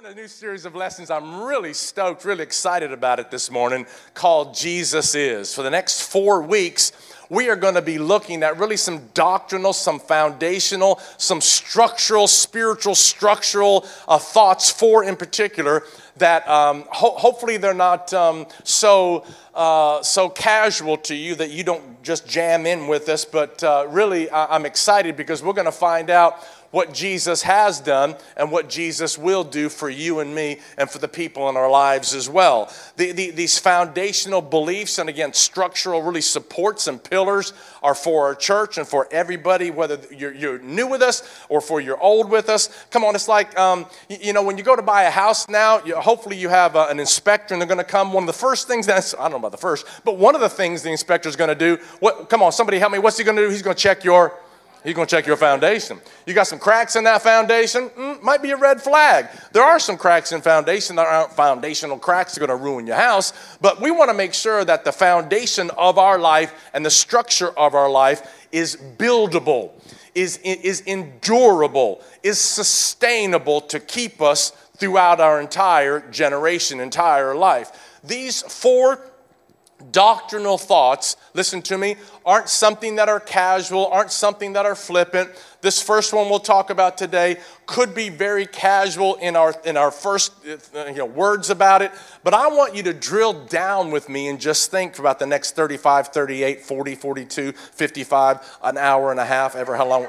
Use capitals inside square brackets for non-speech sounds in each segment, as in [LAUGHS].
We're in a new series of lessons. I'm really stoked, really excited about it this morning called Jesus Is. For the next four weeks, we are going to be looking at really some doctrinal, some foundational, some structural, spiritual, structural uh, thoughts for in particular that um, ho- hopefully they're not um, so, uh, so casual to you that you don't just jam in with us, but uh, really I- I'm excited because we're going to find out what Jesus has done and what Jesus will do for you and me and for the people in our lives as well. The, the, these foundational beliefs and again, structural really supports and pillars are for our church and for everybody, whether you're, you're new with us or for you're old with us. Come on, it's like, um, you, you, know, when you go to buy a house now, you, hopefully you have a, an inspector and they're going to come. One of the first things that's, [LAUGHS] I don't know about the first, but one of the things the inspector is going to do, what, come on, somebody help me, what's he going to do? He's going to check your He's going to check your foundation. You got some cracks in that foundation? Mm, might be a red flag. There are some cracks in foundation that aren't foundational cracks that are going to ruin your house, but we want to make sure that the foundation of our life and the structure of our life is buildable, is, is endurable, is sustainable to keep us throughout our entire generation, entire life. These four doctrinal thoughts, listen to me, aren't something that are casual, aren't something that are flippant. This first one we'll talk about today could be very casual in our in our first uh, you know, words about it, but I want you to drill down with me and just think for about the next 35, 38, 40, 42, 55, an hour and a half, ever how long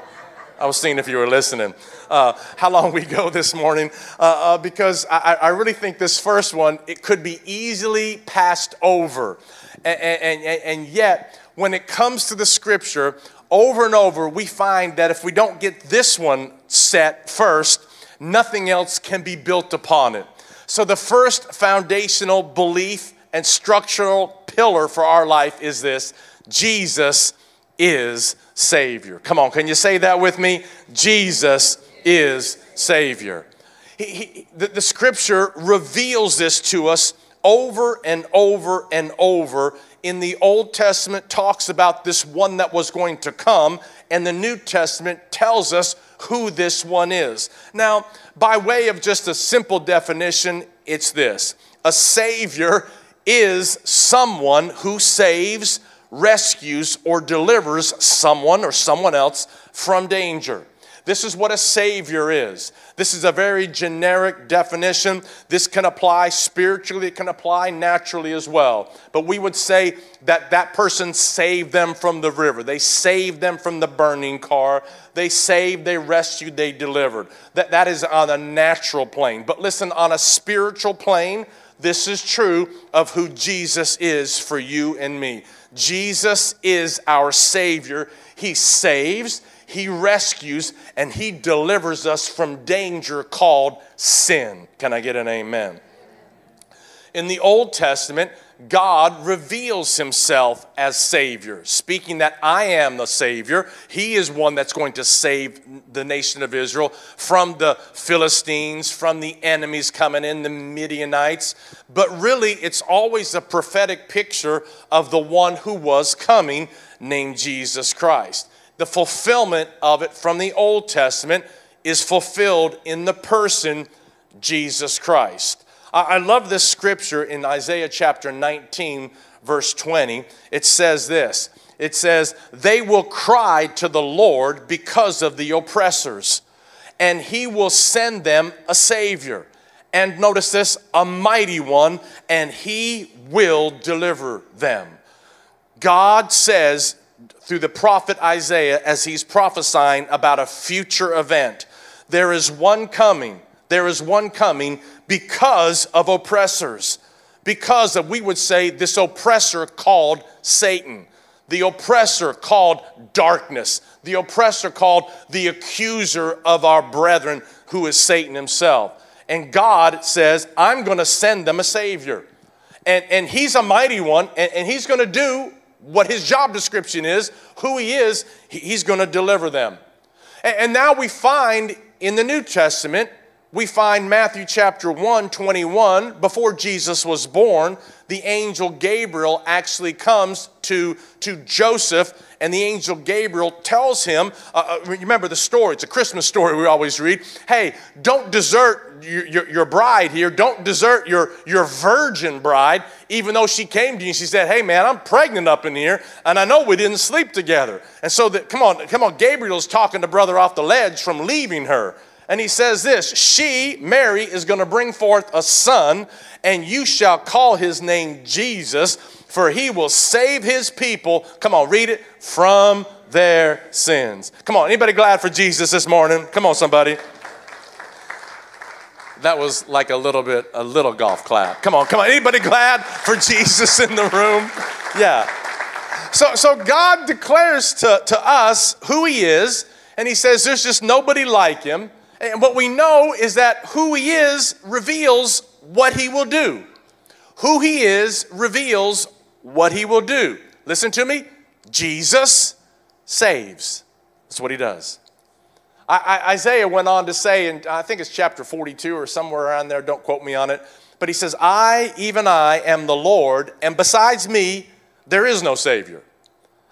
I was seeing if you were listening. Uh, how long we [LAUGHS] go this morning? Uh, uh, because I, I, really think this first one it could be easily passed over, and, and, and yet when it comes to the scripture, over and over we find that if we don't get this one set first, nothing else can be built upon it. So the first foundational belief and structural pillar for our life is this: Jesus is Savior. Come on, can you say that with me? Jesus is Savior. He, he, the, the scripture reveals this to us over and over and over. In the Old Testament, talks about this one that was going to come, and the New Testament tells us who this one is. Now, by way of just a simple definition, it's this a Savior is someone who saves rescues or delivers someone or someone else from danger. This is what a savior is. This is a very generic definition. This can apply spiritually, it can apply naturally as well. But we would say that that person saved them from the river. They saved them from the burning car. They saved, they rescued, they delivered. That, that is on a natural plane. But listen, on a spiritual plane, this is true of who Jesus is for you and me. Jesus is our Savior. He saves, He rescues, and He delivers us from danger called sin. Can I get an amen? In the Old Testament, God reveals himself as Savior, speaking that I am the Savior. He is one that's going to save the nation of Israel from the Philistines, from the enemies coming in, the Midianites. But really, it's always a prophetic picture of the one who was coming, named Jesus Christ. The fulfillment of it from the Old Testament is fulfilled in the person Jesus Christ. I love this scripture in Isaiah chapter 19, verse 20. It says this It says, They will cry to the Lord because of the oppressors, and he will send them a Savior. And notice this, a mighty one, and he will deliver them. God says through the prophet Isaiah, as he's prophesying about a future event, there is one coming. There is one coming because of oppressors, because of, we would say, this oppressor called Satan, the oppressor called darkness, the oppressor called the accuser of our brethren, who is Satan himself. And God says, I'm going to send them a Savior. And, and He's a mighty one, and, and He's going to do what His job description is, who He is, He's going to deliver them. And, and now we find in the New Testament we find Matthew chapter 1, 21, before Jesus was born, the angel Gabriel actually comes to, to Joseph, and the angel Gabriel tells him, uh, uh remember the story, it's a Christmas story we always read. Hey, don't desert your, your, your, bride here, don't desert your, your virgin bride, even though she came to you and she said, Hey man, I'm pregnant up in here, and I know we didn't sleep together. And so that, come on, come on, Gabriel's talking to brother off the ledge from leaving her and he says this She, Mary, is going to bring forth a son, and you shall call his name Jesus, for he will save his people. Come on, read it from their sins. Come on, anybody glad for Jesus this morning? Come on, somebody. That was like a little bit, a little golf clap. Come on, come on. Anybody glad for Jesus in the room? Yeah. So, so God declares to, to us who He is, and He says there's just nobody like Him. And what we know is that who he is reveals what he will do. Who he is reveals what he will do. Listen to me. Jesus saves. That's what he does. I, I, Isaiah went on to say, and I think it's chapter 42 or somewhere around there, don't quote me on it, but he says, I, even I, am the Lord, and besides me, there is no Savior.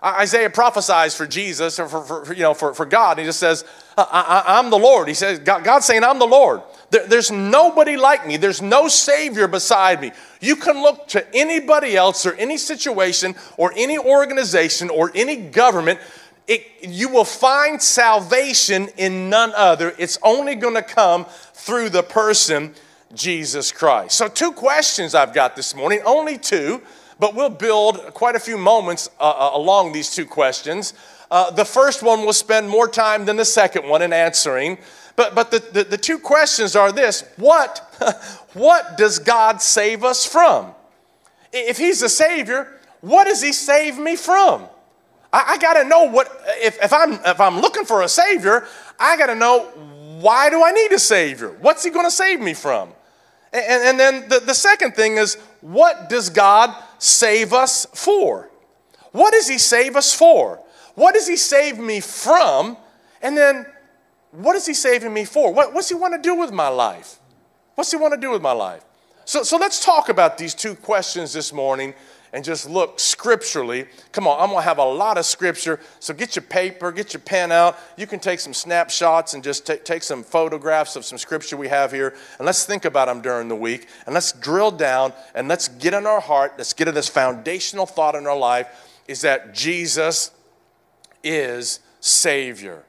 Isaiah prophesies for Jesus or for, for, you know, for, for God. He just says, uh, I, am the Lord. He says, God, God's saying, I'm the Lord. There, there's nobody like me. There's no Savior beside me. You can look to anybody else or any situation or any organization or any government. It, you will find salvation in none other. It's only going to come through the person, Jesus Christ. So, two questions I've got this morning, only two. But we'll build quite a few moments uh, uh, along these two questions. Uh, the first one will spend more time than the second one in answering. But, but the, the, the two questions are this what, [LAUGHS] what does God save us from? If He's a Savior, what does He save me from? I, I got to know what, if, if, I'm, if I'm looking for a Savior, I got to know why do I need a Savior? What's He to save me from? And, and then the, the second thing is, what does God save us for? What does He save us for? What does He save me from? And then, what is He saving me for? What, what's He want to do with my life? What's He want to do with my life? So, so let's talk about these two questions this morning and just look scripturally. Come on, I'm gonna have a lot of scripture. So get your paper, get your pen out. You can take some snapshots and just take, take some photographs of some scripture we have here. And let's think about them during the week. And let's drill down and let's get in our heart, let's get in this foundational thought in our life is that Jesus is Savior.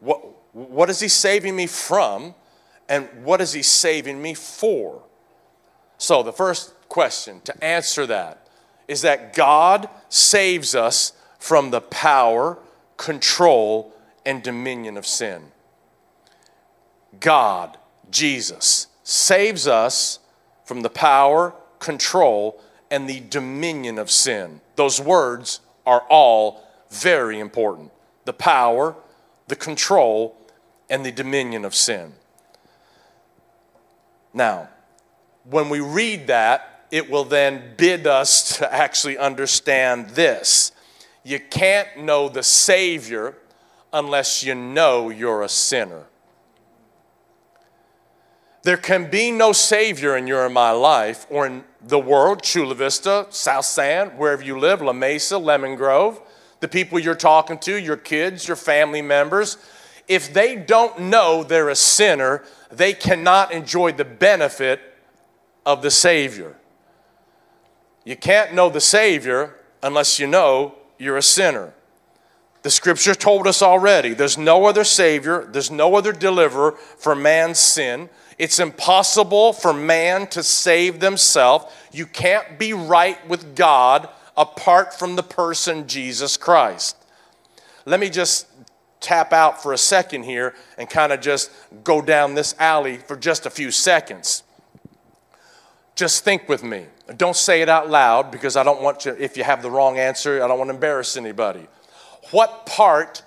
What, what is He saving me from? And what is He saving me for? So, the first question to answer that is that God saves us from the power, control, and dominion of sin. God, Jesus, saves us from the power, control, and the dominion of sin. Those words are all very important the power, the control, and the dominion of sin. Now, when we read that, it will then bid us [LAUGHS] to actually understand this. You can't know the Savior unless you know you're a sinner. There can be no Savior in your my life or in the world, Chula Vista, South San, wherever you live, La Mesa, Lemon Grove, the people you're talking to, your kids, your family members. If they don't know they're a sinner, they cannot enjoy the benefit of the Savior. You can't know the Savior unless you know you're a sinner. The scripture told us already there's no other Savior, there's no other deliverer for man's sin. It's impossible for man to save themselves. You can't be right with God apart from the person Jesus Christ. Let me just tap out for a second here and kind of just go down this alley for just a few seconds. Just think with me. Don't say it out loud because I don't want you, if you have the wrong answer, I don't want to embarrass anybody. What part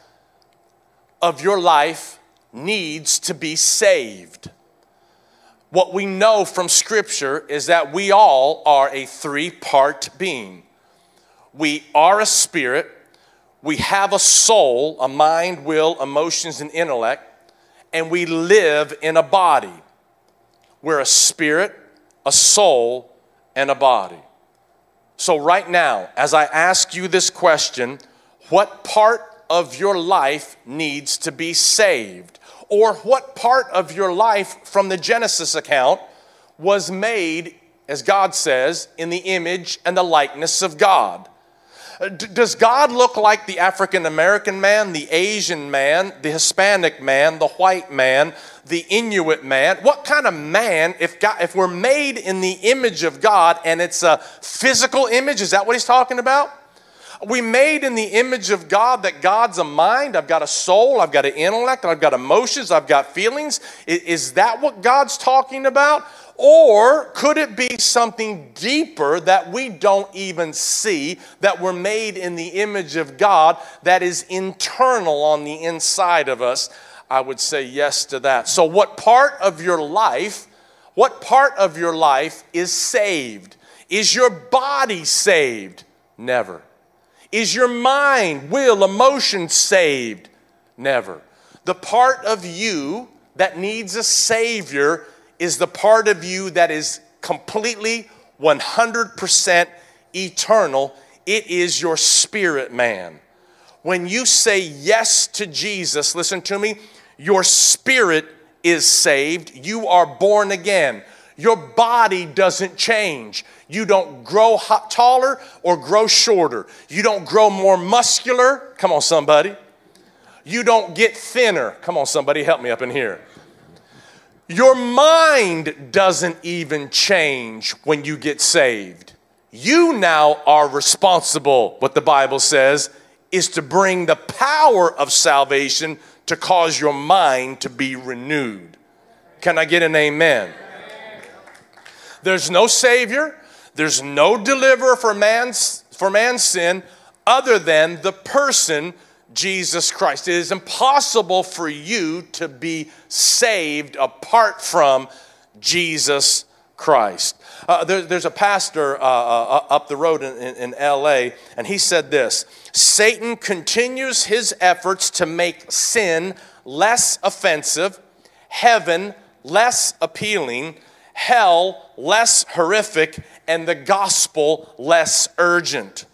of your life needs to be saved? What we know from Scripture is that we all are a three part being. We are a spirit, we have a soul, a mind, will, emotions, and intellect, and we live in a body. we're a spirit, a soul, and a body. So, right now, as I ask you this question, what part of your life needs to be saved? Or what part of your life from the Genesis account was made, as God says, in the image and the likeness of God? Uh, does God look like the African American man, the Asian man, the Hispanic man, the white man, the Inuit man? What kind of man, if, God, if we're made in the image of God and it's a physical image, is that what he's talking about? We made in the image of God that God's a mind, I've got a soul, I've got an intellect, I've got emotions, I've got feelings. Is that what God's talking about? Or could it be something deeper that we don't even see, that we're made in the image of God, that is internal on the inside of us? I would say yes to that. So, what part of your life, what part of your life is saved? Is your body saved? Never. Is your mind, will, emotion saved? Never. The part of you that needs a Savior is the part of you that is completely 100% eternal. It is your spirit man. When you say yes to Jesus, listen to me, your spirit is saved. You are born again. Your body doesn't change. You don't grow taller or grow shorter. You don't grow more muscular. Come on, somebody. You don't get thinner. Come on, somebody, help me up in here. Your mind doesn't even change when you get saved. You now are responsible, what the Bible says, is to bring the power of salvation to cause your mind to be renewed. Can I get an amen? There's no Savior, there's no deliverer for man's, for man's sin other than the person Jesus Christ. It is impossible for you to be saved apart from Jesus Christ. Uh, there, there's a pastor uh, uh, up the road in, in, in LA, and he said this Satan continues his efforts to make sin less offensive, heaven less appealing, hell less horrific, and the gospel less urgent.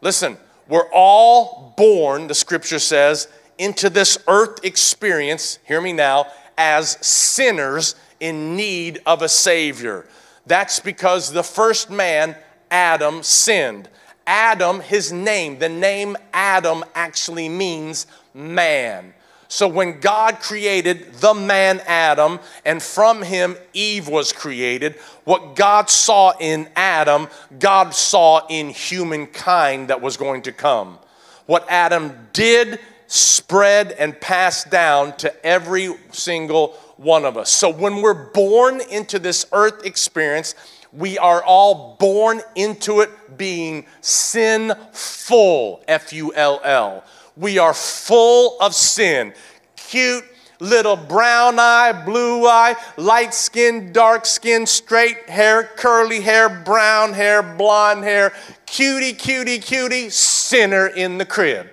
Listen, we're all born, the scripture says, into this earth experience, hear me now, as sinners in need of a Savior. That's because the first man, Adam, sinned. Adam, his name, the name Adam actually means man. So when God created the man Adam, and from him Eve was created, what God saw in Adam, God saw in humankind that was going to come. What Adam did, spread, and passed down to every single one of us. So when we're born into this earth experience, we are all born into it being sinful, F U L L. We are full of sin. Cute, little brown eye, blue eye, light skin, dark skin, straight hair, curly hair, brown hair, blonde hair, cutie, cutie, cutie, sinner in the crib.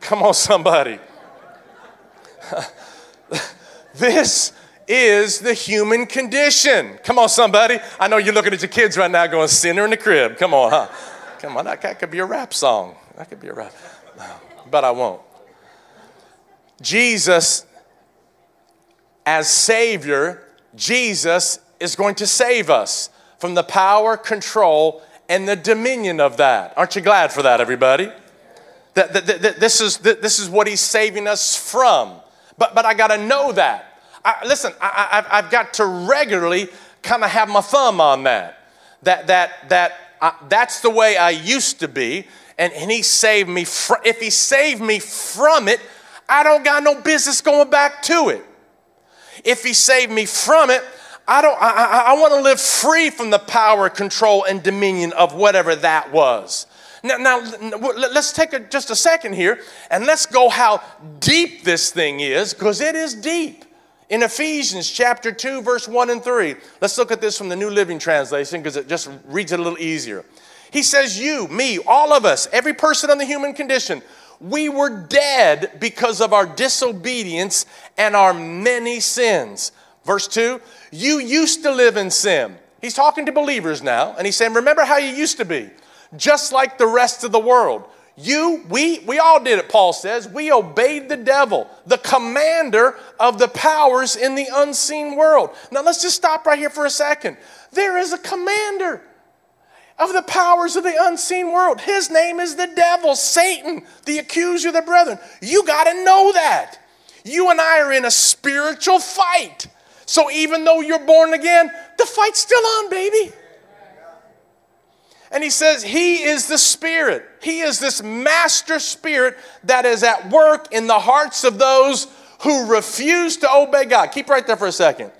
Come on, somebody. [LAUGHS] this is the human condition. Come on, somebody. I know you're looking at your kids right now going, sinner in the crib. Come on, huh? Come on, that, that could be a rap song. That could be a rap. But I won't. Jesus, as Savior, Jesus is going to save us from the power, control, and the dominion of that. Aren't you glad for that, everybody? That, that, that, this, is, this is what He's saving us from. But, but I got to know that. I, listen, I, I, I've got to regularly kind of have my thumb on that. That, that, that uh, that's the way I used to be. And, and he saved me. Fr- if he saved me from it, I don't got no business going back to it. If he saved me from it, I don't I, I, I want to live free from the power, control, and dominion of whatever that was. Now, now let's take a, just a second here and let's go how deep this thing is, because it is deep. In Ephesians chapter 2, verse 1 and 3, let's look at this from the New Living Translation because it just reads it a little easier. He says, You, me, all of us, every person on the human condition, We were dead because of our disobedience and our many sins. Verse 2 You used to live in sin. He's talking to believers now, and he's saying, Remember how you used to be, just like the rest of the world. You, we, we all did it, Paul says. We obeyed the devil, the commander of the powers in the unseen world. Now let's just stop right here for a second. There is a commander of the powers of the unseen world. His name is the devil, Satan, the accuser of the brethren. You got to know that. You and I are in a spiritual fight. So even though you're born again, the fight's still on, baby. And he says, He is the Spirit. He is this master spirit that is at work in the hearts of those who refuse to obey God. Keep right there for a second.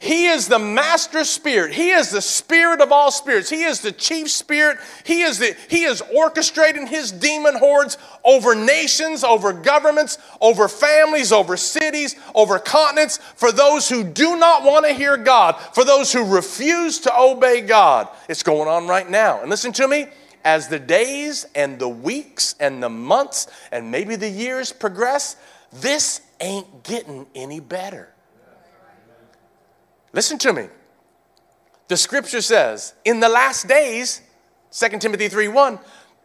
He is the master spirit. He is the spirit of all spirits. He is the chief spirit. He is the he is orchestrating his demon hordes over nations, over governments, over families, over cities, over continents for those who do not want to hear God, for those who refuse to obey God. It's going on right now. And listen to me, as the days and the weeks and the months and maybe the years progress, this ain't getting any better. Listen to me. The scripture says, in the last days, 2 Timothy 3 1,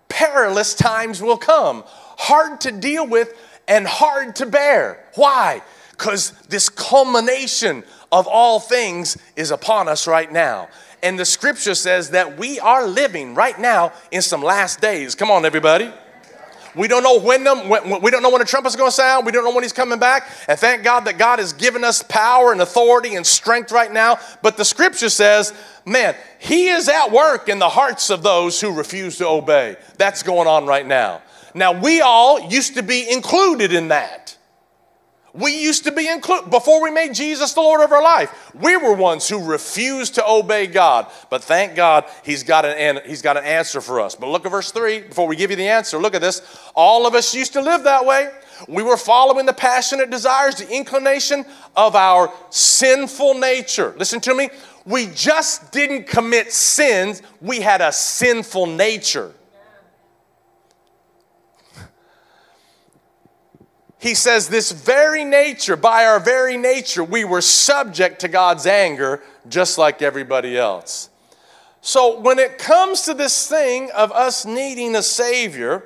perilous times will come, hard to deal with and hard to bear. Why? Because this culmination of all things is upon us right now. And the scripture says that we are living right now in some last days. Come on, everybody. We don't know when them, we don't know when the trumpet's going to sound. We don't know when he's coming back. And thank God that God has given us power and authority and strength right now. But the scripture says, man, he is at work in the hearts of those who refuse to obey. That's going on right now. Now, we all used to be included in that. We used to be included before we made Jesus the Lord of our life. We were ones who refused to obey God. But thank God he's got an he's got an answer for us. But look at verse 3 before we give you the answer. Look at this. All of us used to live that way. We were following the passionate desires, the inclination of our sinful nature. Listen to me. We just didn't commit sins, we had a sinful nature. He says, This very nature, by our very nature, we were subject to God's anger just like everybody else. So when it comes to this thing of us needing a Savior,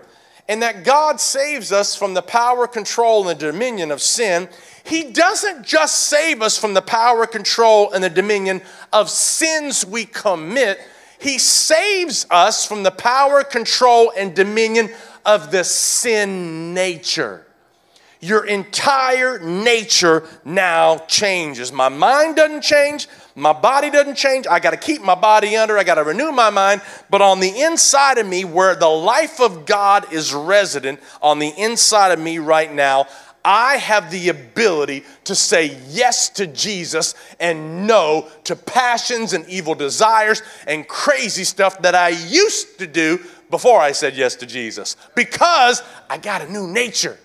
and that God saves us from the power, control, and the dominion of sin, He doesn't just save us from the power, control, and the dominion of sins we commit, He saves us from the power, control, and dominion of the sin nature your entire nature now changes. My mind doesn't change, my body doesn't change. I got to keep my body under, I got to renew my mind. But on the inside of me, where the life of God is resident, on the inside of me right now, I have the ability to say yes to Jesus and no to passions and evil desires and crazy stuff that I used to do before I said yes to Jesus because I got a new nature.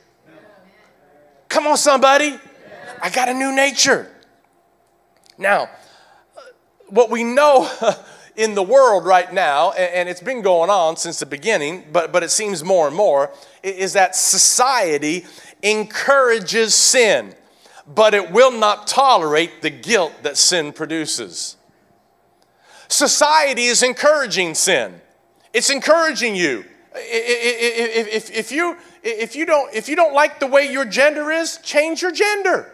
Come on, somebody. I got a new nature. Now, what we know [LAUGHS] in the world right now, and it's been going on since the beginning, but, but it seems more and more, is that society encourages sin, but it will not tolerate the guilt that sin produces. Society is encouraging sin, it's encouraging you. If, if, if, you if you don't if you don't like the way your gender is, change your gender.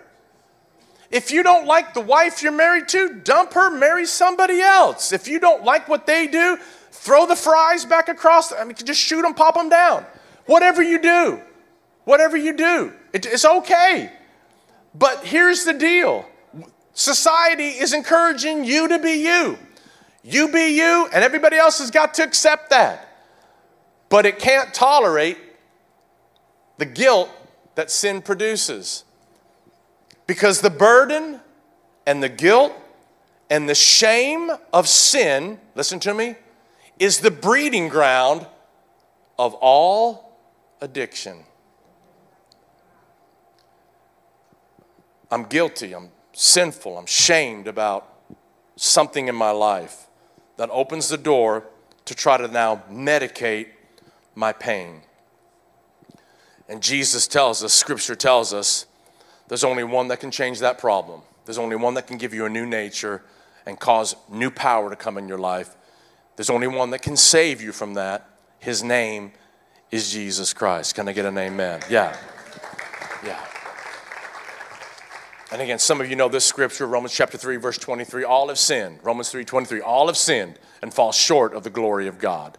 If you don't like the wife you're married to, dump her, marry somebody else. If you don't like what they do, throw the fries back across, I mean, just shoot them, pop them down. Whatever you do, whatever you do, it, it's okay. But here's the deal society is encouraging you to be you. You be you, and everybody else has got to accept that. But it can't tolerate the guilt that sin produces. Because the burden and the guilt and the shame of sin, listen to me, is the breeding ground of all addiction. I'm guilty, I'm sinful, I'm shamed about something in my life that opens the door to try to now medicate my pain. And Jesus tells us, Scripture tells us, there's only one that can change that problem. There's only one that can give you a new nature and cause new power to come in your life. There's only one that can save you from that. His name is Jesus Christ. Can I get an amen? Yeah. Yeah. And again, some of you know this scripture, Romans chapter 3, verse 23. All have sinned. Romans 3, 23. All have sinned and fall short of the glory of God.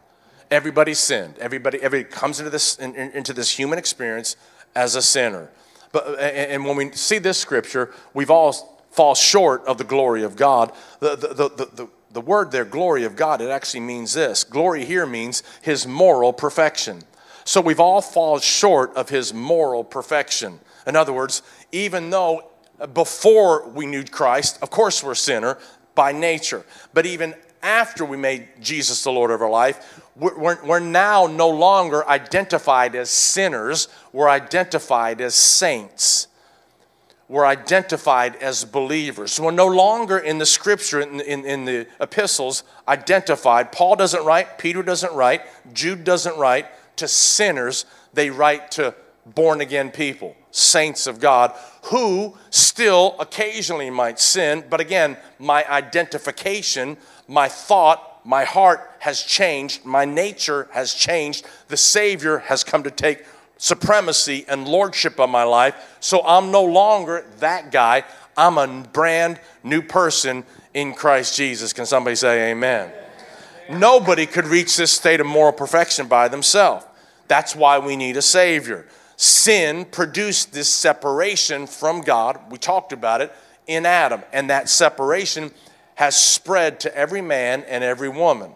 Everybody sinned. Everybody, everybody comes into this, in, into this human experience as a sinner. But, and when we see this scripture, we've all fall short of the glory of God. The, the, the, the, the word there, glory of God, it actually means this. Glory here means his moral perfection. So we've all fallen short of his moral perfection. In other words, even though uh, before we knew Christ, of course we're a sinner by nature, but even after we made Jesus the Lord of our life, we're, we're now no longer identified as sinners, we're identified as saints. We're identified as believers. We're no longer in the scripture, in, in, in the epistles, identified. Paul doesn't write, Peter doesn't write, Jude doesn't write to sinners, they write to born again people, saints of God, who still occasionally might sin. But again, my identification, my thought, my heart has changed, my nature has changed. The Savior has come to take supremacy and lordship of my life. So I'm no longer that guy. I'm a brand new person in Christ Jesus. Can somebody say amen? amen? Nobody could reach this state of moral perfection by themselves. That's why we need a Savior sin produced this separation from God. We talked about it in Adam, and that separation has spread to every man and every woman.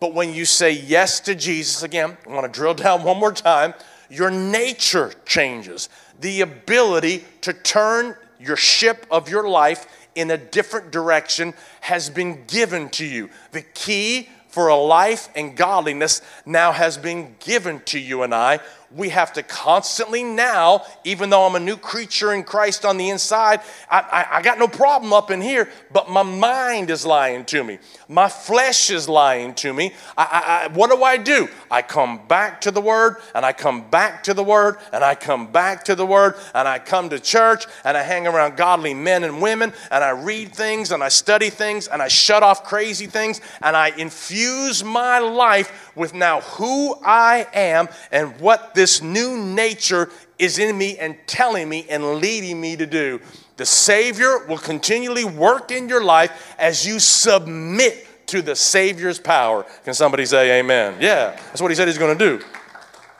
But when you say yes to Jesus, again, I want to drill [LAUGHS] down one more time, your nature changes. The ability to turn your ship of your life in a different direction has been given to you. The key for a life and godliness now has been given to you and I we have to constantly now, even though I'm a new creature in Christ on the inside, I, I, I, got no problem up in here, but my mind is lying to me. My flesh is lying to me. I, what do I do? I come back to the Word, and I come back to the Word, and I come back to the Word, and I come to church, and I hang around godly men and women, and I read things, and I study things, and I shut off crazy things, and I infuse my life with now who I am and what this new nature is in me and telling me and leading me to do. The Savior will continually work in your life as you submit to the Savior's power. Can somebody say amen? Yeah, that's what he said he's going to do.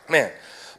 Man,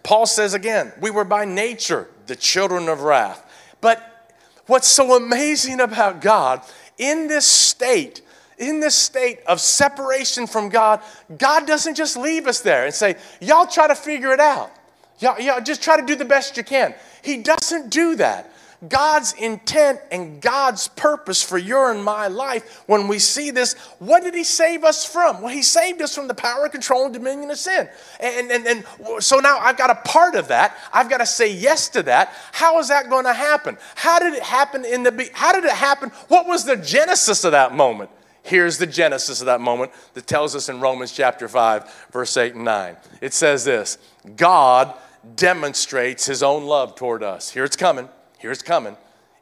Paul says again, we were by nature the children of wrath. But what's so amazing about God, in this state, in this state of separation from God, God doesn't just leave us there and say, Y'all try to figure it out. Y'all, y'all just try to do the best you can. He doesn't do that. God's intent and God's purpose for your and my life, when we see this, what did He save us from? Well, He saved us from the power, control, and dominion of sin. And, and, and so now I've got a part of that. I've got to say yes to that. How is that going to happen? How did it happen in the, how did it happen? What was the genesis of that moment? Here's the genesis of that moment that tells us in Romans chapter 5, verse 8 and 9. It says this God demonstrates his own love toward us. Here it's coming. Here it's coming.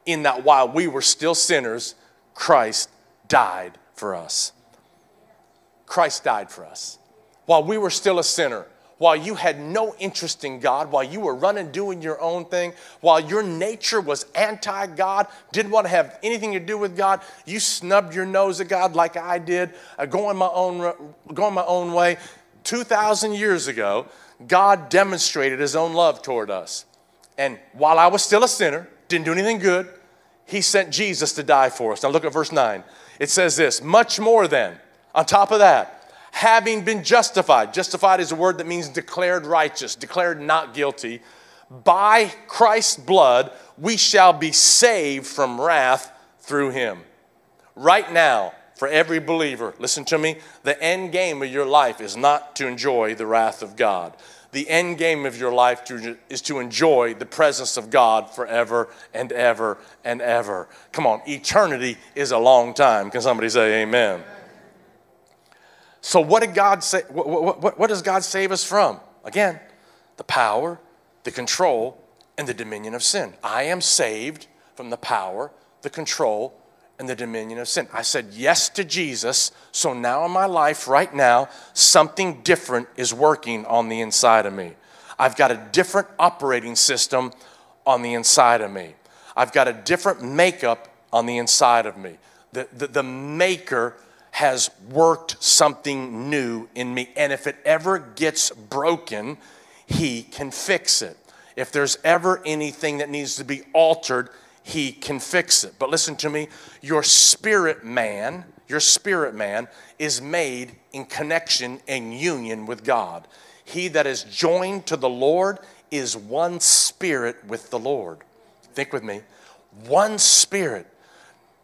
In that while we were still sinners, Christ died for us. Christ died for us. While we were still a sinner, while you had no interest in God, while you were running doing your own thing, while your nature was anti God, didn't want to have anything to do with God, you snubbed your nose at God like I did, uh, going, my own, going my own way. 2,000 years ago, God demonstrated his own love toward us. And while I was still a sinner, didn't do anything good, he sent Jesus to die for us. Now look at verse 9. It says this much more than, on top of that, having been justified. Justified is a word that means declared righteous, declared not guilty. By Christ's blood, we shall be saved from wrath through him. Right now, for every believer, listen to me, the end game of your life is not to enjoy the wrath of God. The end game of your life to, is to enjoy the presence of God forever and ever and ever. Come on, eternity is a long time. Can somebody say amen? So, what did God say? What, what, what, does God save us from? Again, the power, the control, and the dominion of sin. I am saved from the power, the control, and the dominion of sin. I said yes to Jesus, so now in my life, right now, something different is working on the inside of me. I've got a different operating system on the inside of me. I've got a different makeup on the inside of me. The, the, the maker has worked something new in me, and if it ever gets broken, he can fix it. If there's ever anything that needs to be altered, he can fix it. But listen to me your spirit man, your spirit man is made in connection and union with God. He that is joined to the Lord is one spirit with the Lord. Think with me. One spirit.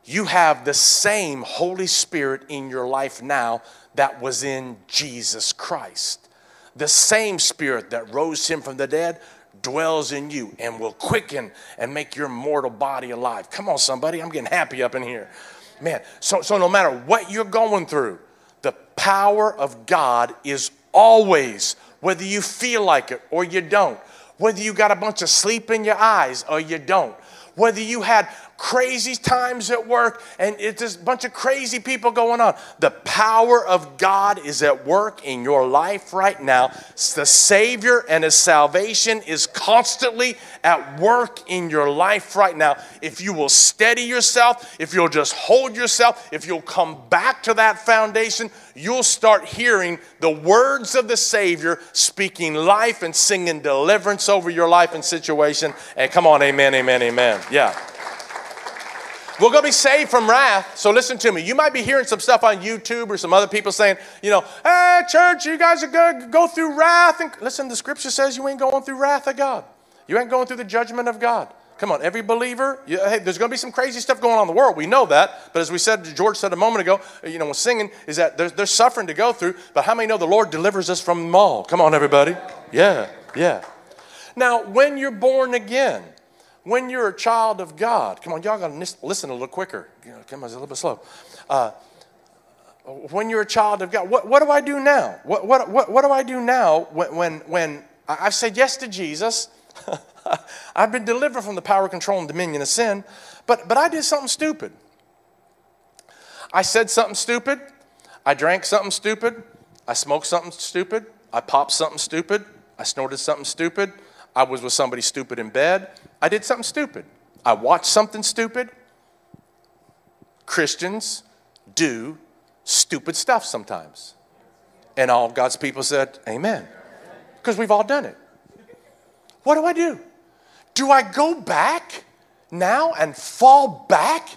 You have the same Holy Spirit in your life now that was in Jesus Christ. The same spirit that rose him from the dead dwells in you and will quicken and make your mortal body alive. Come on, somebody, I'm getting happy up in here. Man, so, so no matter what you're going through, the power of God is always, whether you feel like it or you don't, whether you got a bunch of sleep in your eyes or you don't, whether you had crazy times at work and it's just a bunch of crazy people going on. The power of God is at work in your life right now. The Savior and His salvation is constantly at work in your life right now. If you will steady yourself, if you'll just hold yourself, if you'll come back to that foundation, you'll start hearing the words of the Savior speaking life and singing deliverance over your life and situation. And come on, amen, amen, amen. Yeah. We're going to be saved from wrath. So listen to me. You might be hearing some stuff on YouTube or some other people saying, you know, hey, church, you guys are going to go through wrath. And listen, the scripture says you ain't going through wrath of God. You ain't going through the judgment of God. Come on, every believer, you, hey, there's going to be some crazy stuff going on in the world. We know that. But as we said, George said a moment ago, you know, when singing, is that there's, there's suffering to go through. But how many know the Lord delivers us from them all? Come on, everybody. Yeah, yeah. Now, when you're born again, when you're a child of God, come on, y'all got to listen a little quicker. You know, come on, it's a little bit slow. Uh, when you're a child of God, what, what do I do now? What, what, what, what do I do now when, when, when I've said yes to Jesus? [LAUGHS] I've been delivered from the power, control, and dominion of sin, but, but I did something stupid. I said something stupid. I drank something stupid. I smoked something stupid. I popped something stupid. I snorted something stupid. I was with somebody stupid in bed. I did something stupid. I watched something stupid. Christians do stupid stuff sometimes. And all of God's people said, Amen. Because we've all done it. What do I do? Do I go back now and fall back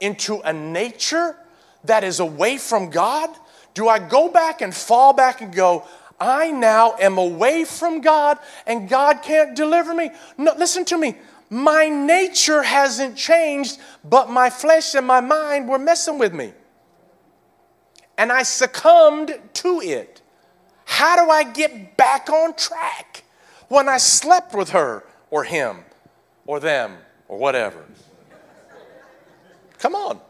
into a nature that is away from God? Do I go back and fall back and go, I now am away from God and God can't deliver me. No, listen to me. My nature hasn't changed, but my flesh and my mind were messing with me. And I succumbed to it. How do I get back on track when I slept with her or him or them or whatever? Come on.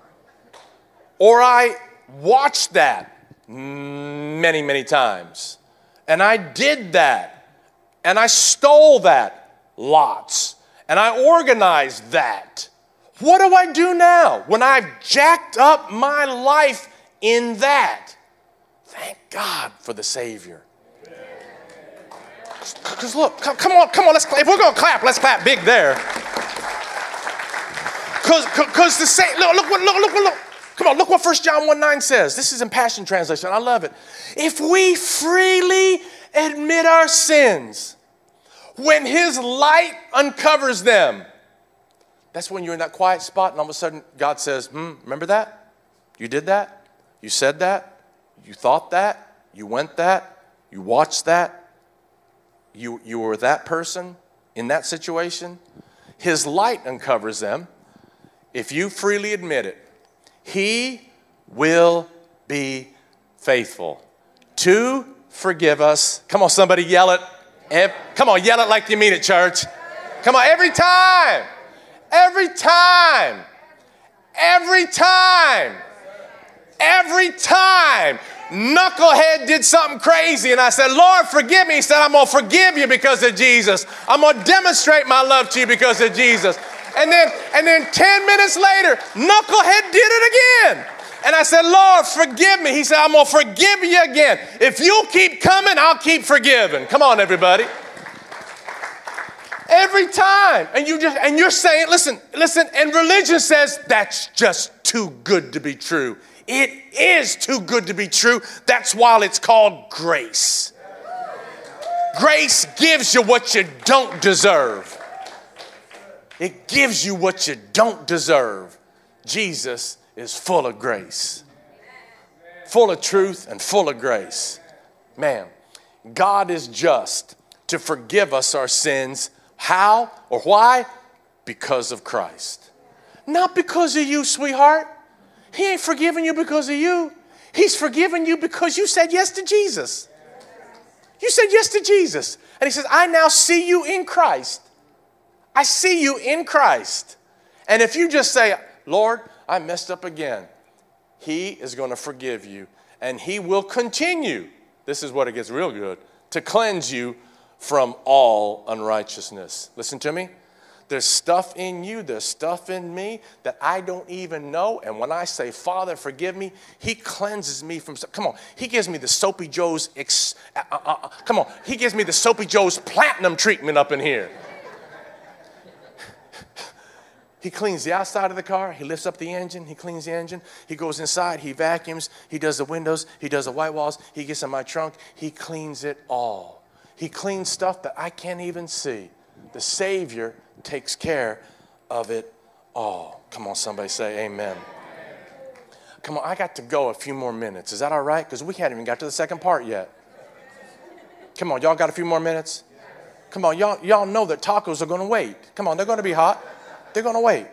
Or I watched that many, many times and I did that. And I stole that lots. And I organized that. What do I do now when I've jacked up my life in that? Thank God for the Savior. Because look, come, on, come on, let's clap. If we're going to clap, let's clap big there. Because the same, look, look, look, look, look, Come on, look what 1 John 1 9 says. This is in Passion Translation. I love it. If we freely admit our sins, when His light uncovers them, that's when you're in that quiet spot and all of a sudden God says, Hmm, remember that? You did that? You said that? You thought that? You went that? You watched that? You, you were that person in that situation? His light uncovers them. If you freely admit it, he will be faithful to forgive us. Come on, somebody yell it. Come on, yell it like you mean it, church. Come on, every time. Every time. Every time. Every time knucklehead did something crazy and I said, Lord, forgive me. He said, I'm going to forgive you because of Jesus. I'm going to demonstrate my love to you because of Jesus. And then, and then 10 minutes later, knucklehead did it again. And I said, Lord, forgive me. He said, I'm going to forgive you again. If you'll keep coming, I'll keep forgiving. Come on, everybody. Every time. And you just and you're saying, listen, listen, and religion says that's just too good to be true. It is too good to be true. That's why it's called grace. Grace gives you what you don't deserve. It gives you what you don't deserve. Jesus is full of grace, full of truth, and full of grace. Man, God is just to forgive us our sins. How or why? Because of Christ. Not because of you, sweetheart. He ain't forgiving you because of you. He's forgiven you because you said yes to Jesus. You said yes to Jesus. And He says, I now see you in Christ. I see you in Christ. And if you just say, Lord, I messed up again. He is going to forgive you and He will continue. This is what it gets real good to cleanse you from all unrighteousness. Listen to me. There's stuff in you, there's stuff in me that I don't even know. And when I say, Father, forgive me, He cleanses me from. Come on, He gives me the Soapy Joe's. Ex, uh, uh, uh, come on, He gives me the Soapy Joe's platinum treatment up in here. He cleans the outside of the car. He lifts up the engine. He cleans the engine. He goes inside. He vacuums. He does the windows. He does the white walls. He gets in my trunk. He cleans it all. He cleans stuff that I can't even see. The Savior takes care of it all. Come on, somebody say amen. Come on, I got to go a few more minutes. Is that all right? Because we hadn't even got to the second part yet. Come on, y'all got a few more minutes? Come on, y'all, y'all know that tacos are going to wait. Come on, they're going to be hot. They're going to wait.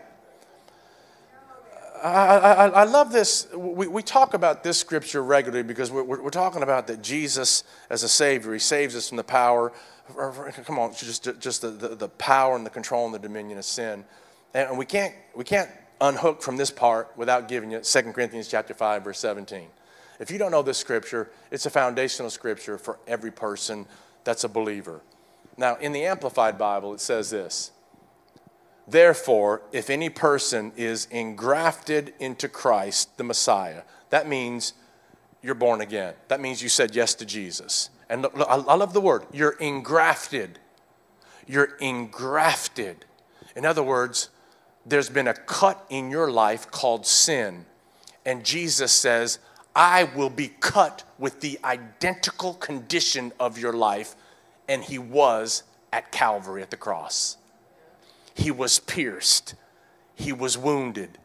I, I, I, love this. We, we talk about this scripture regularly because we're, we're, talking about that Jesus as a Savior, He saves us from the power, come on, just, just the, the, the power and the control and the dominion of sin. And we can't, we can't unhook from this part without giving you 2 Corinthians chapter 5, verse 17. If you don't know this scripture, it's a foundational scripture for every person that's a believer. Now, in the Amplified Bible, it says this Therefore, if any person is engrafted into Christ, the Messiah, that means you're born again. That means you said yes to Jesus. And look, look, I love the word. You're engrafted. You're engrafted. In other words, there's been a cut in your life called sin. And Jesus says, I will be cut with the identical condition of your life. And he was at Calvary at the cross. He was pierced, he was wounded,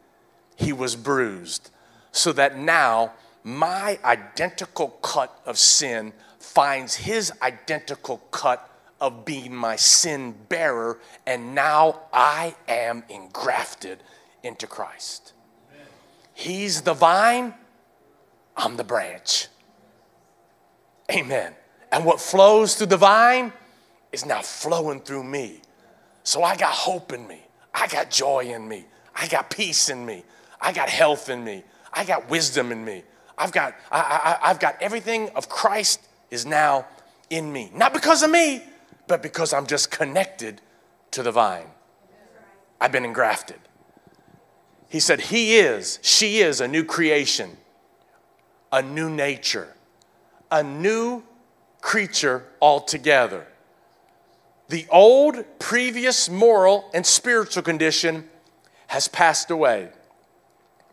he was bruised, so that now my identical cut of sin finds his identical cut of being my sin bearer, and now I am engrafted into Christ. He's the vine, I'm the branch. Amen. And what flows through the vine is now flowing through me. So I got hope in me. I got joy in me. I got peace in me. I got health in me. I got wisdom in me. I've got, I, I, I've got everything of Christ is now in me. Not because of me, but because I'm just connected to the vine. I've been engrafted. He said, He is, she is a new creation, a new nature, a new creature altogether. The old, previous moral and spiritual condition has passed away.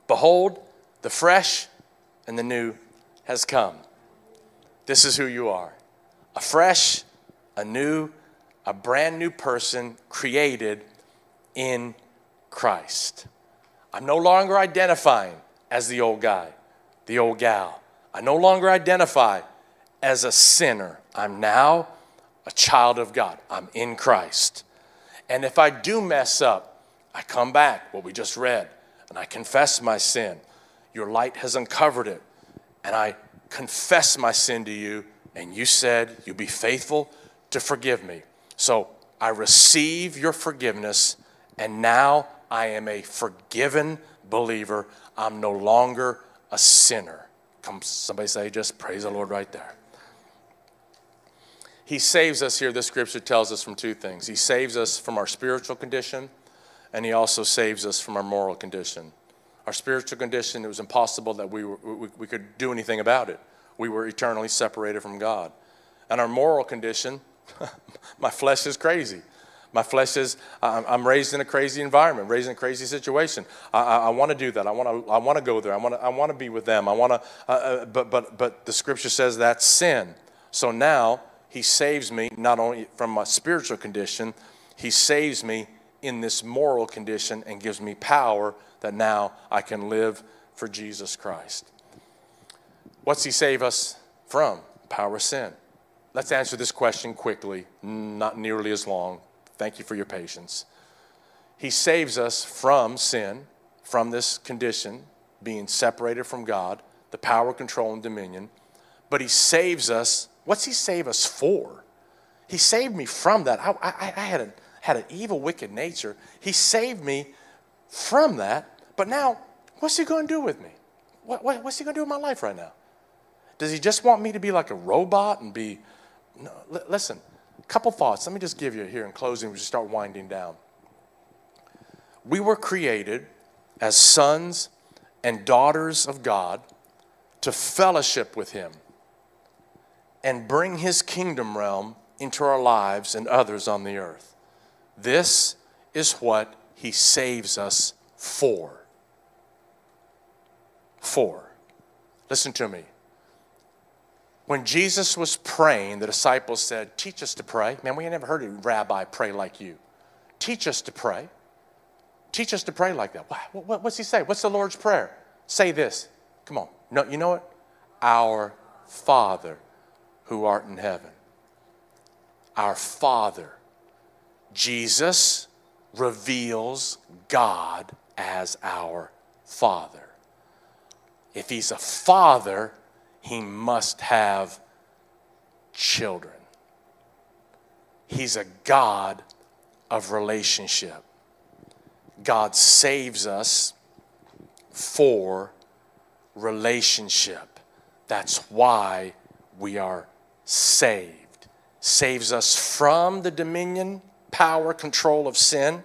Behold, the fresh and the new has come. This is who you are a fresh, a new, a brand new person created in Christ. I'm no longer identifying as the old guy, the old gal. I no longer identify as a sinner. I'm now a child of God. I'm in Christ. And if I do mess up, I come back, what we just read, and I confess my sin. Your light has uncovered it. And I confess my sin to you, and you said you'll be faithful to forgive me. So I receive your forgiveness, and now I am a forgiven believer. I'm no longer a sinner. Come, somebody say, just praise the Lord right there. He saves us here, this scripture tells us from two things. He saves us from our spiritual condition, and He also saves us from our moral condition. Our spiritual condition, it was impossible that we, were, we, we could do anything about it. We were eternally separated from God. And our moral condition, [LAUGHS] my flesh is crazy. My flesh is, I'm raised in a crazy environment, raised in a crazy situation. I, I, I want to do that. I want to, I want to go there. I want to, I want to be with them. I want to, uh, uh, but, but, but the scripture says that's sin. So now he saves me not only from my spiritual condition, he saves me in this moral condition and gives me power that now I can live for Jesus Christ. What's he save us from? Power of sin. Let's answer this question quickly, not nearly as long. Thank you for your patience. He saves us from sin, from this condition, being separated from God, the power, control, and dominion. But He saves us. What's He save us for? He saved me from that. I, I, I had, a, had an evil, wicked nature. He saved me from that. But now, what's He going to do with me? What, what, what's He going to do with my life right now? Does He just want me to be like a robot and be. No, listen, couple thoughts. Let me just give you here in closing. We just start winding down. We were created as sons and daughters of God to fellowship with Him and bring His kingdom realm into our lives and others on the earth. This is what He saves us for. For. Listen to me. When Jesus was praying, the disciples said, Teach us to pray. Man, we ain't never heard a rabbi pray like you. Teach us to pray. Teach us to pray like that. What's he say? What's the Lord's Prayer? Say this. Come on. No, you know what? Our Father who art in heaven. Our Father. Jesus reveals God as our Father. If he's a father, he must have children. He's a God of relationship. God saves us for relationship. That's why we are saved. Saves us from the dominion, power, control of sin.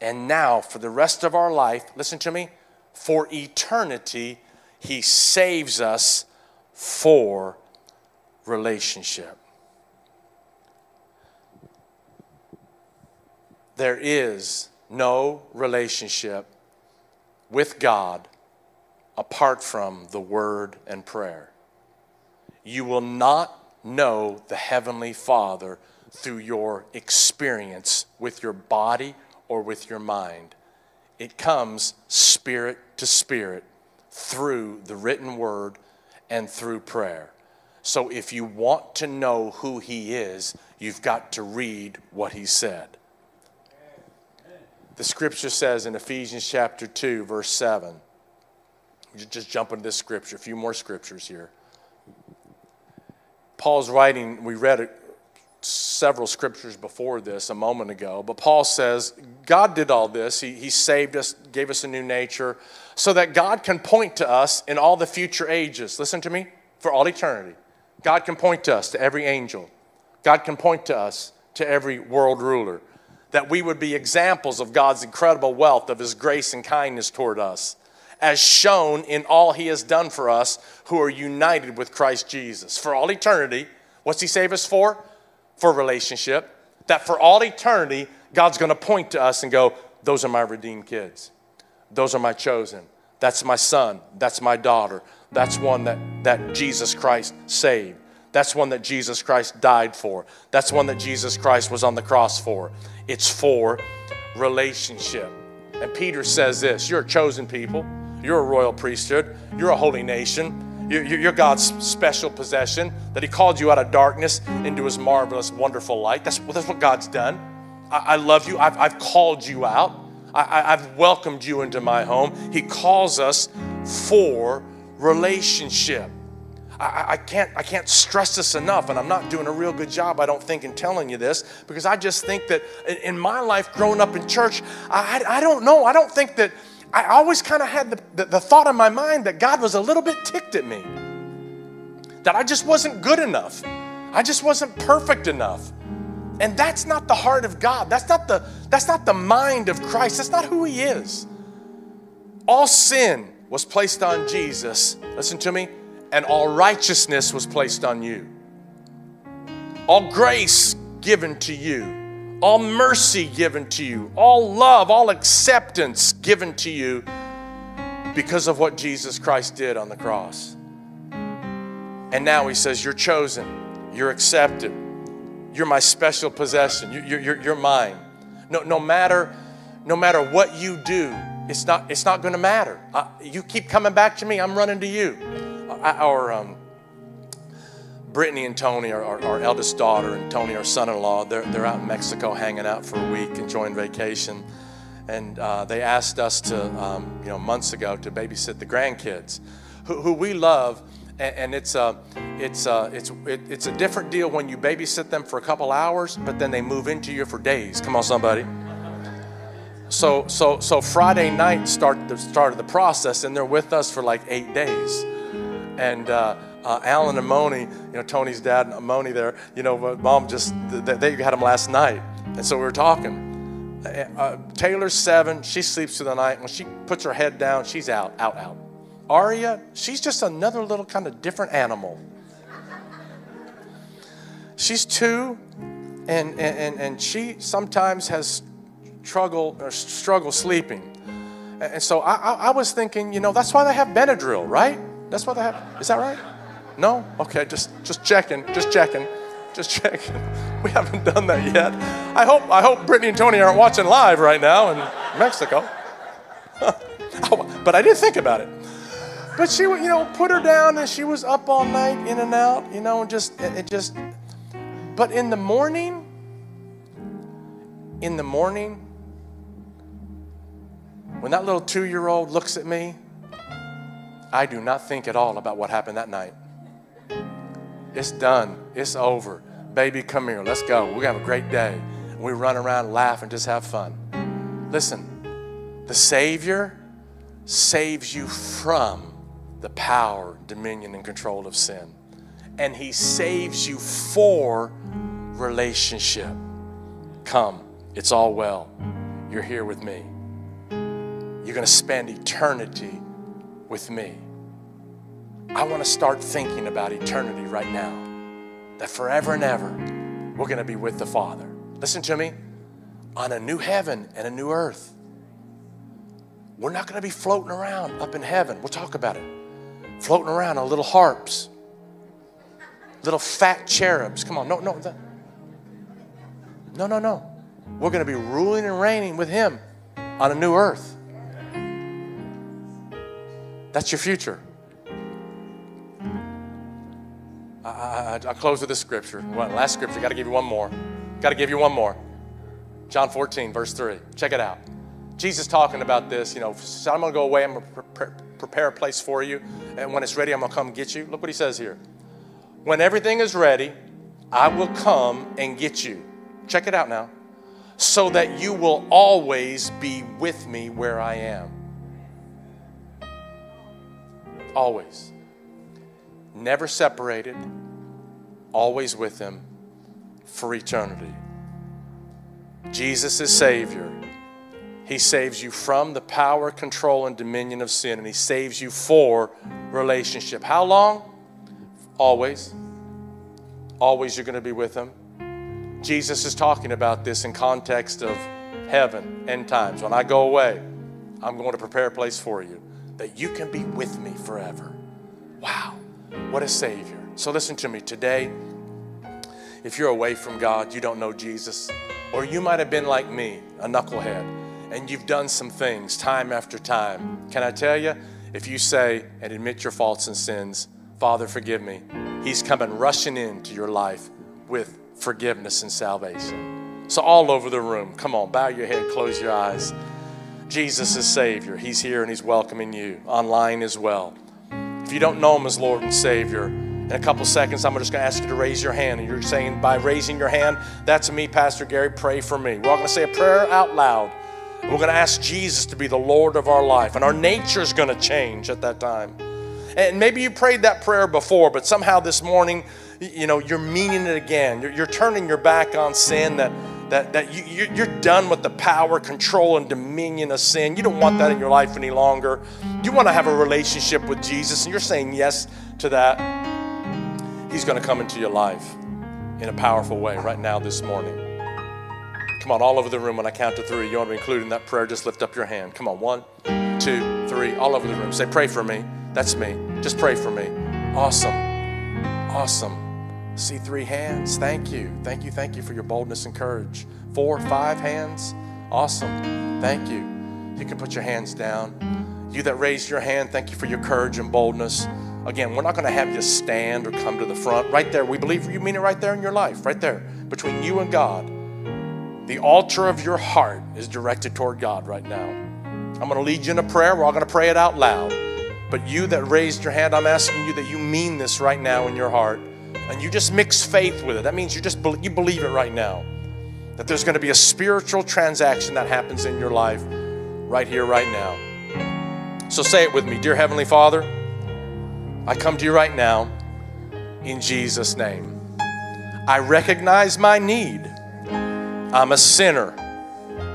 And now, for the rest of our life, listen to me, for eternity, He saves us for relationship. There is no relationship with God apart from the Word and prayer. You will not know the Heavenly Father through your experience with your body or with your mind. It comes spirit to spirit through the written Word and through prayer. So if you want to know who He is, you've got to read what He said. The scripture says in Ephesians chapter 2, verse 7. Just jump into this scripture, a few more scriptures here. Paul's writing, we read several scriptures before this a moment ago, but Paul says God did all this. He, he saved us, gave us a new nature, so that God can point to us in all the future ages. Listen to me, for all eternity. God can point to us, to every angel. God can point to us, to every world ruler, that we would be examples of God's incredible wealth, of His grace and kindness toward us, as shown in all He has done for us who are united with Christ Jesus. For all eternity, what's He save us for? For relationship. That for all eternity, God's gonna point to us and go, Those are my redeemed kids. Those are my chosen. That's my son. That's my daughter. That's one that, that Jesus Christ saved. That's one that Jesus Christ died for. That's one that Jesus Christ was on the cross for. It's for relationship. And Peter says this You're a chosen people, you're a royal priesthood, you're a holy nation. You're God's special possession, that He called you out of darkness into His marvelous, wonderful light. That's, that's what God's done. I, love you. I've, I've called you out. I, I've welcomed you into my home. He calls us for relationship. I, I, can't, I can't stress this enough, and I'm not doing a real good job, I don't think, in telling you this, because I just think that in my life growing up in church, I, I don't know. I don't think that I always kind of had the, the, the thought in my mind that God was a little bit ticked at me, that I just wasn't good enough, I just wasn't perfect enough. And that's not the heart of God. That's not the, that's not the mind of Christ. That's not who He is. All sin was placed on Jesus, listen to me, and all righteousness was placed on you. All grace given to you, all mercy given to you, all love, all acceptance given to you because of what Jesus Christ did on the cross. And now He says, You're chosen, you're accepted, you're my special possession, you're, you're, you're mine. No, no, matter, no matter what you do, it's not, it's not going to matter. Uh, you keep coming back to me, I'm running to you. Uh, our um, Brittany and Tony, our, our, our, eldest daughter, and Tony, our son in law, they're, they're out in Mexico hanging out for a week, enjoying vacation. And uh, they asked us to, um, you know, months ago to babysit the grandkids, who, who we love. And, and it's, a, it's, a, it's, it, it's a different deal when you babysit them for a couple hours, but then they move into you for days. Come on, somebody. So, so, so Friday night start the start of the process, and they're with us for like eight days. And uh, uh, Alan and Moni, you know, Tony's dad and Moni there, you know, mom just, they had them last night. And so we were talking. Uh, uh, Taylor's seven, she sleeps through the night. When she puts her head down, she's out, out, out. Aria, she's just another little kind of different animal. She's two, and, and, and she sometimes has struggle or struggle sleeping. And so I, I, was thinking, you know, that's why they have Benadryl, right? That's what have. Is that right? No? Okay, just just checking, just checking, just checking. [LAUGHS] We haven't done that yet. I hope I hope Brittany and Tony aren't watching live right now in Mexico. [LAUGHS] oh, but I did think about it. But she, you know, put her down and she was up all night, in and out, you know, and just it just. But in the morning, in the morning, when that little two year old looks at me, I do not think at all about what happened that night. It's done, it's over. Baby, come here, let's go. We're going to have a great day. We run around, laugh, and just have fun. Listen, the Savior saves you from the power, dominion, and control of sin. And He saves you for relationship. Come, it's all well. You're here with me. You're going to spend eternity with me. I want to start thinking about eternity right now. That forever and ever, we're going to be with the Father. Listen to me. On a new heaven and a new earth. We're not going to be floating around up in heaven. We'll talk about it. Floating around on little harps, little fat cherubs. Come on, no, no, no, no, no. We're going to be ruling and reigning with Him on a new earth. That's your future. I, I, I close with this scripture. One, last scripture. Got to give you one more. Got to give you one more. John 14, verse 3. Check it out. Jesus talking about this. You know, so I'm going to go away. I'm going to pre- prepare a place for you. And when it's ready, I'm going to come get you. Look what he says here. When everything is ready, I will come and get you. Check it out now. So that you will always be with me where I am. Always. Never separated, always with Him for eternity. Jesus is Savior. He saves you from the power, control, and dominion of sin, and He saves you for relationship. How long? Always. Always you're going to be with Him. Jesus is talking about this in context of heaven, end times. When I go away, I'm going to prepare a place for you that you can be with me forever. Wow, what a Savior. So listen to me today. If you're away from God, you don't know Jesus, or you might have been like me, a knucklehead, and you've done some things time after time. Can I tell you? If you say and admit your faults and sins, Father, forgive me, He's coming rushing into your life with forgiveness and salvation. So, all over the room, come on, bow your head, close your eyes. Jesus is Savior. He's here and He's welcoming you online as well. If you don't know Him as Lord and Savior, in a couple seconds, I'm just going to ask you to raise your hand. And you're saying, by raising your hand, that's me, Pastor Gary, pray for me. We're all going to say a prayer out loud. We're going to ask Jesus to be the Lord of our life, and our nature is going to change at that time. And maybe you prayed that prayer before, but somehow this morning, you know, you're meaning it again. You're, you're turning your back on sin that that, that you, you're done with the power, control, and dominion of sin. You don't want that in your life any longer. You want to have a relationship with Jesus, and you're saying yes to that. He's going to come into your life in a powerful way right now this morning. Come on, all over the room when I count to three. You want to be included in that prayer? Just lift up your hand. Come on, one, two, three, all over the room. Say, pray for me. That's me. Just pray for me. Awesome. Awesome. See three hands. Thank you. Thank you. Thank you for your boldness and courage. Four, five hands. Awesome. Thank you. You can put your hands down. You that raised your hand, thank you for your courage and boldness. Again, we're not going to have you stand or come to the front. Right there, we believe you mean it right there in your life, right there, between you and God. The altar of your heart is directed toward God right now. I'm going to lead you in a prayer. We're all going to pray it out loud. But you that raised your hand, I'm asking you that you mean this right now in your heart and you just mix faith with it. That means you just you believe it right now. That there's going to be a spiritual transaction that happens in your life right here, right now. So say it with me Dear Heavenly Father, I come to you right now in Jesus' name. I recognize my need. I'm a sinner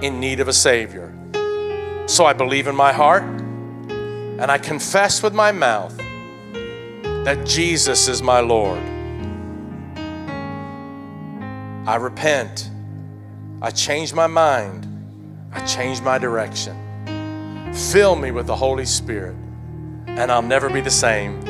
in need of a Savior. So I believe in my heart and I confess with my mouth that Jesus is my Lord. I repent. I change my mind. I change my direction. Fill me with the Holy Spirit, and I'll never be the same.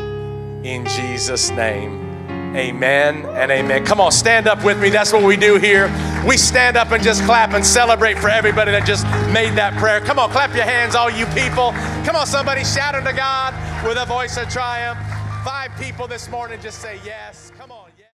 In Jesus' name, amen and amen. Come on, stand up with me. That's what we do here. We stand up and just clap and celebrate for everybody that just made that prayer. Come on, clap your hands, all you people. Come on, somebody, shout unto God with a voice of triumph. Five people this morning just say yes. Come on.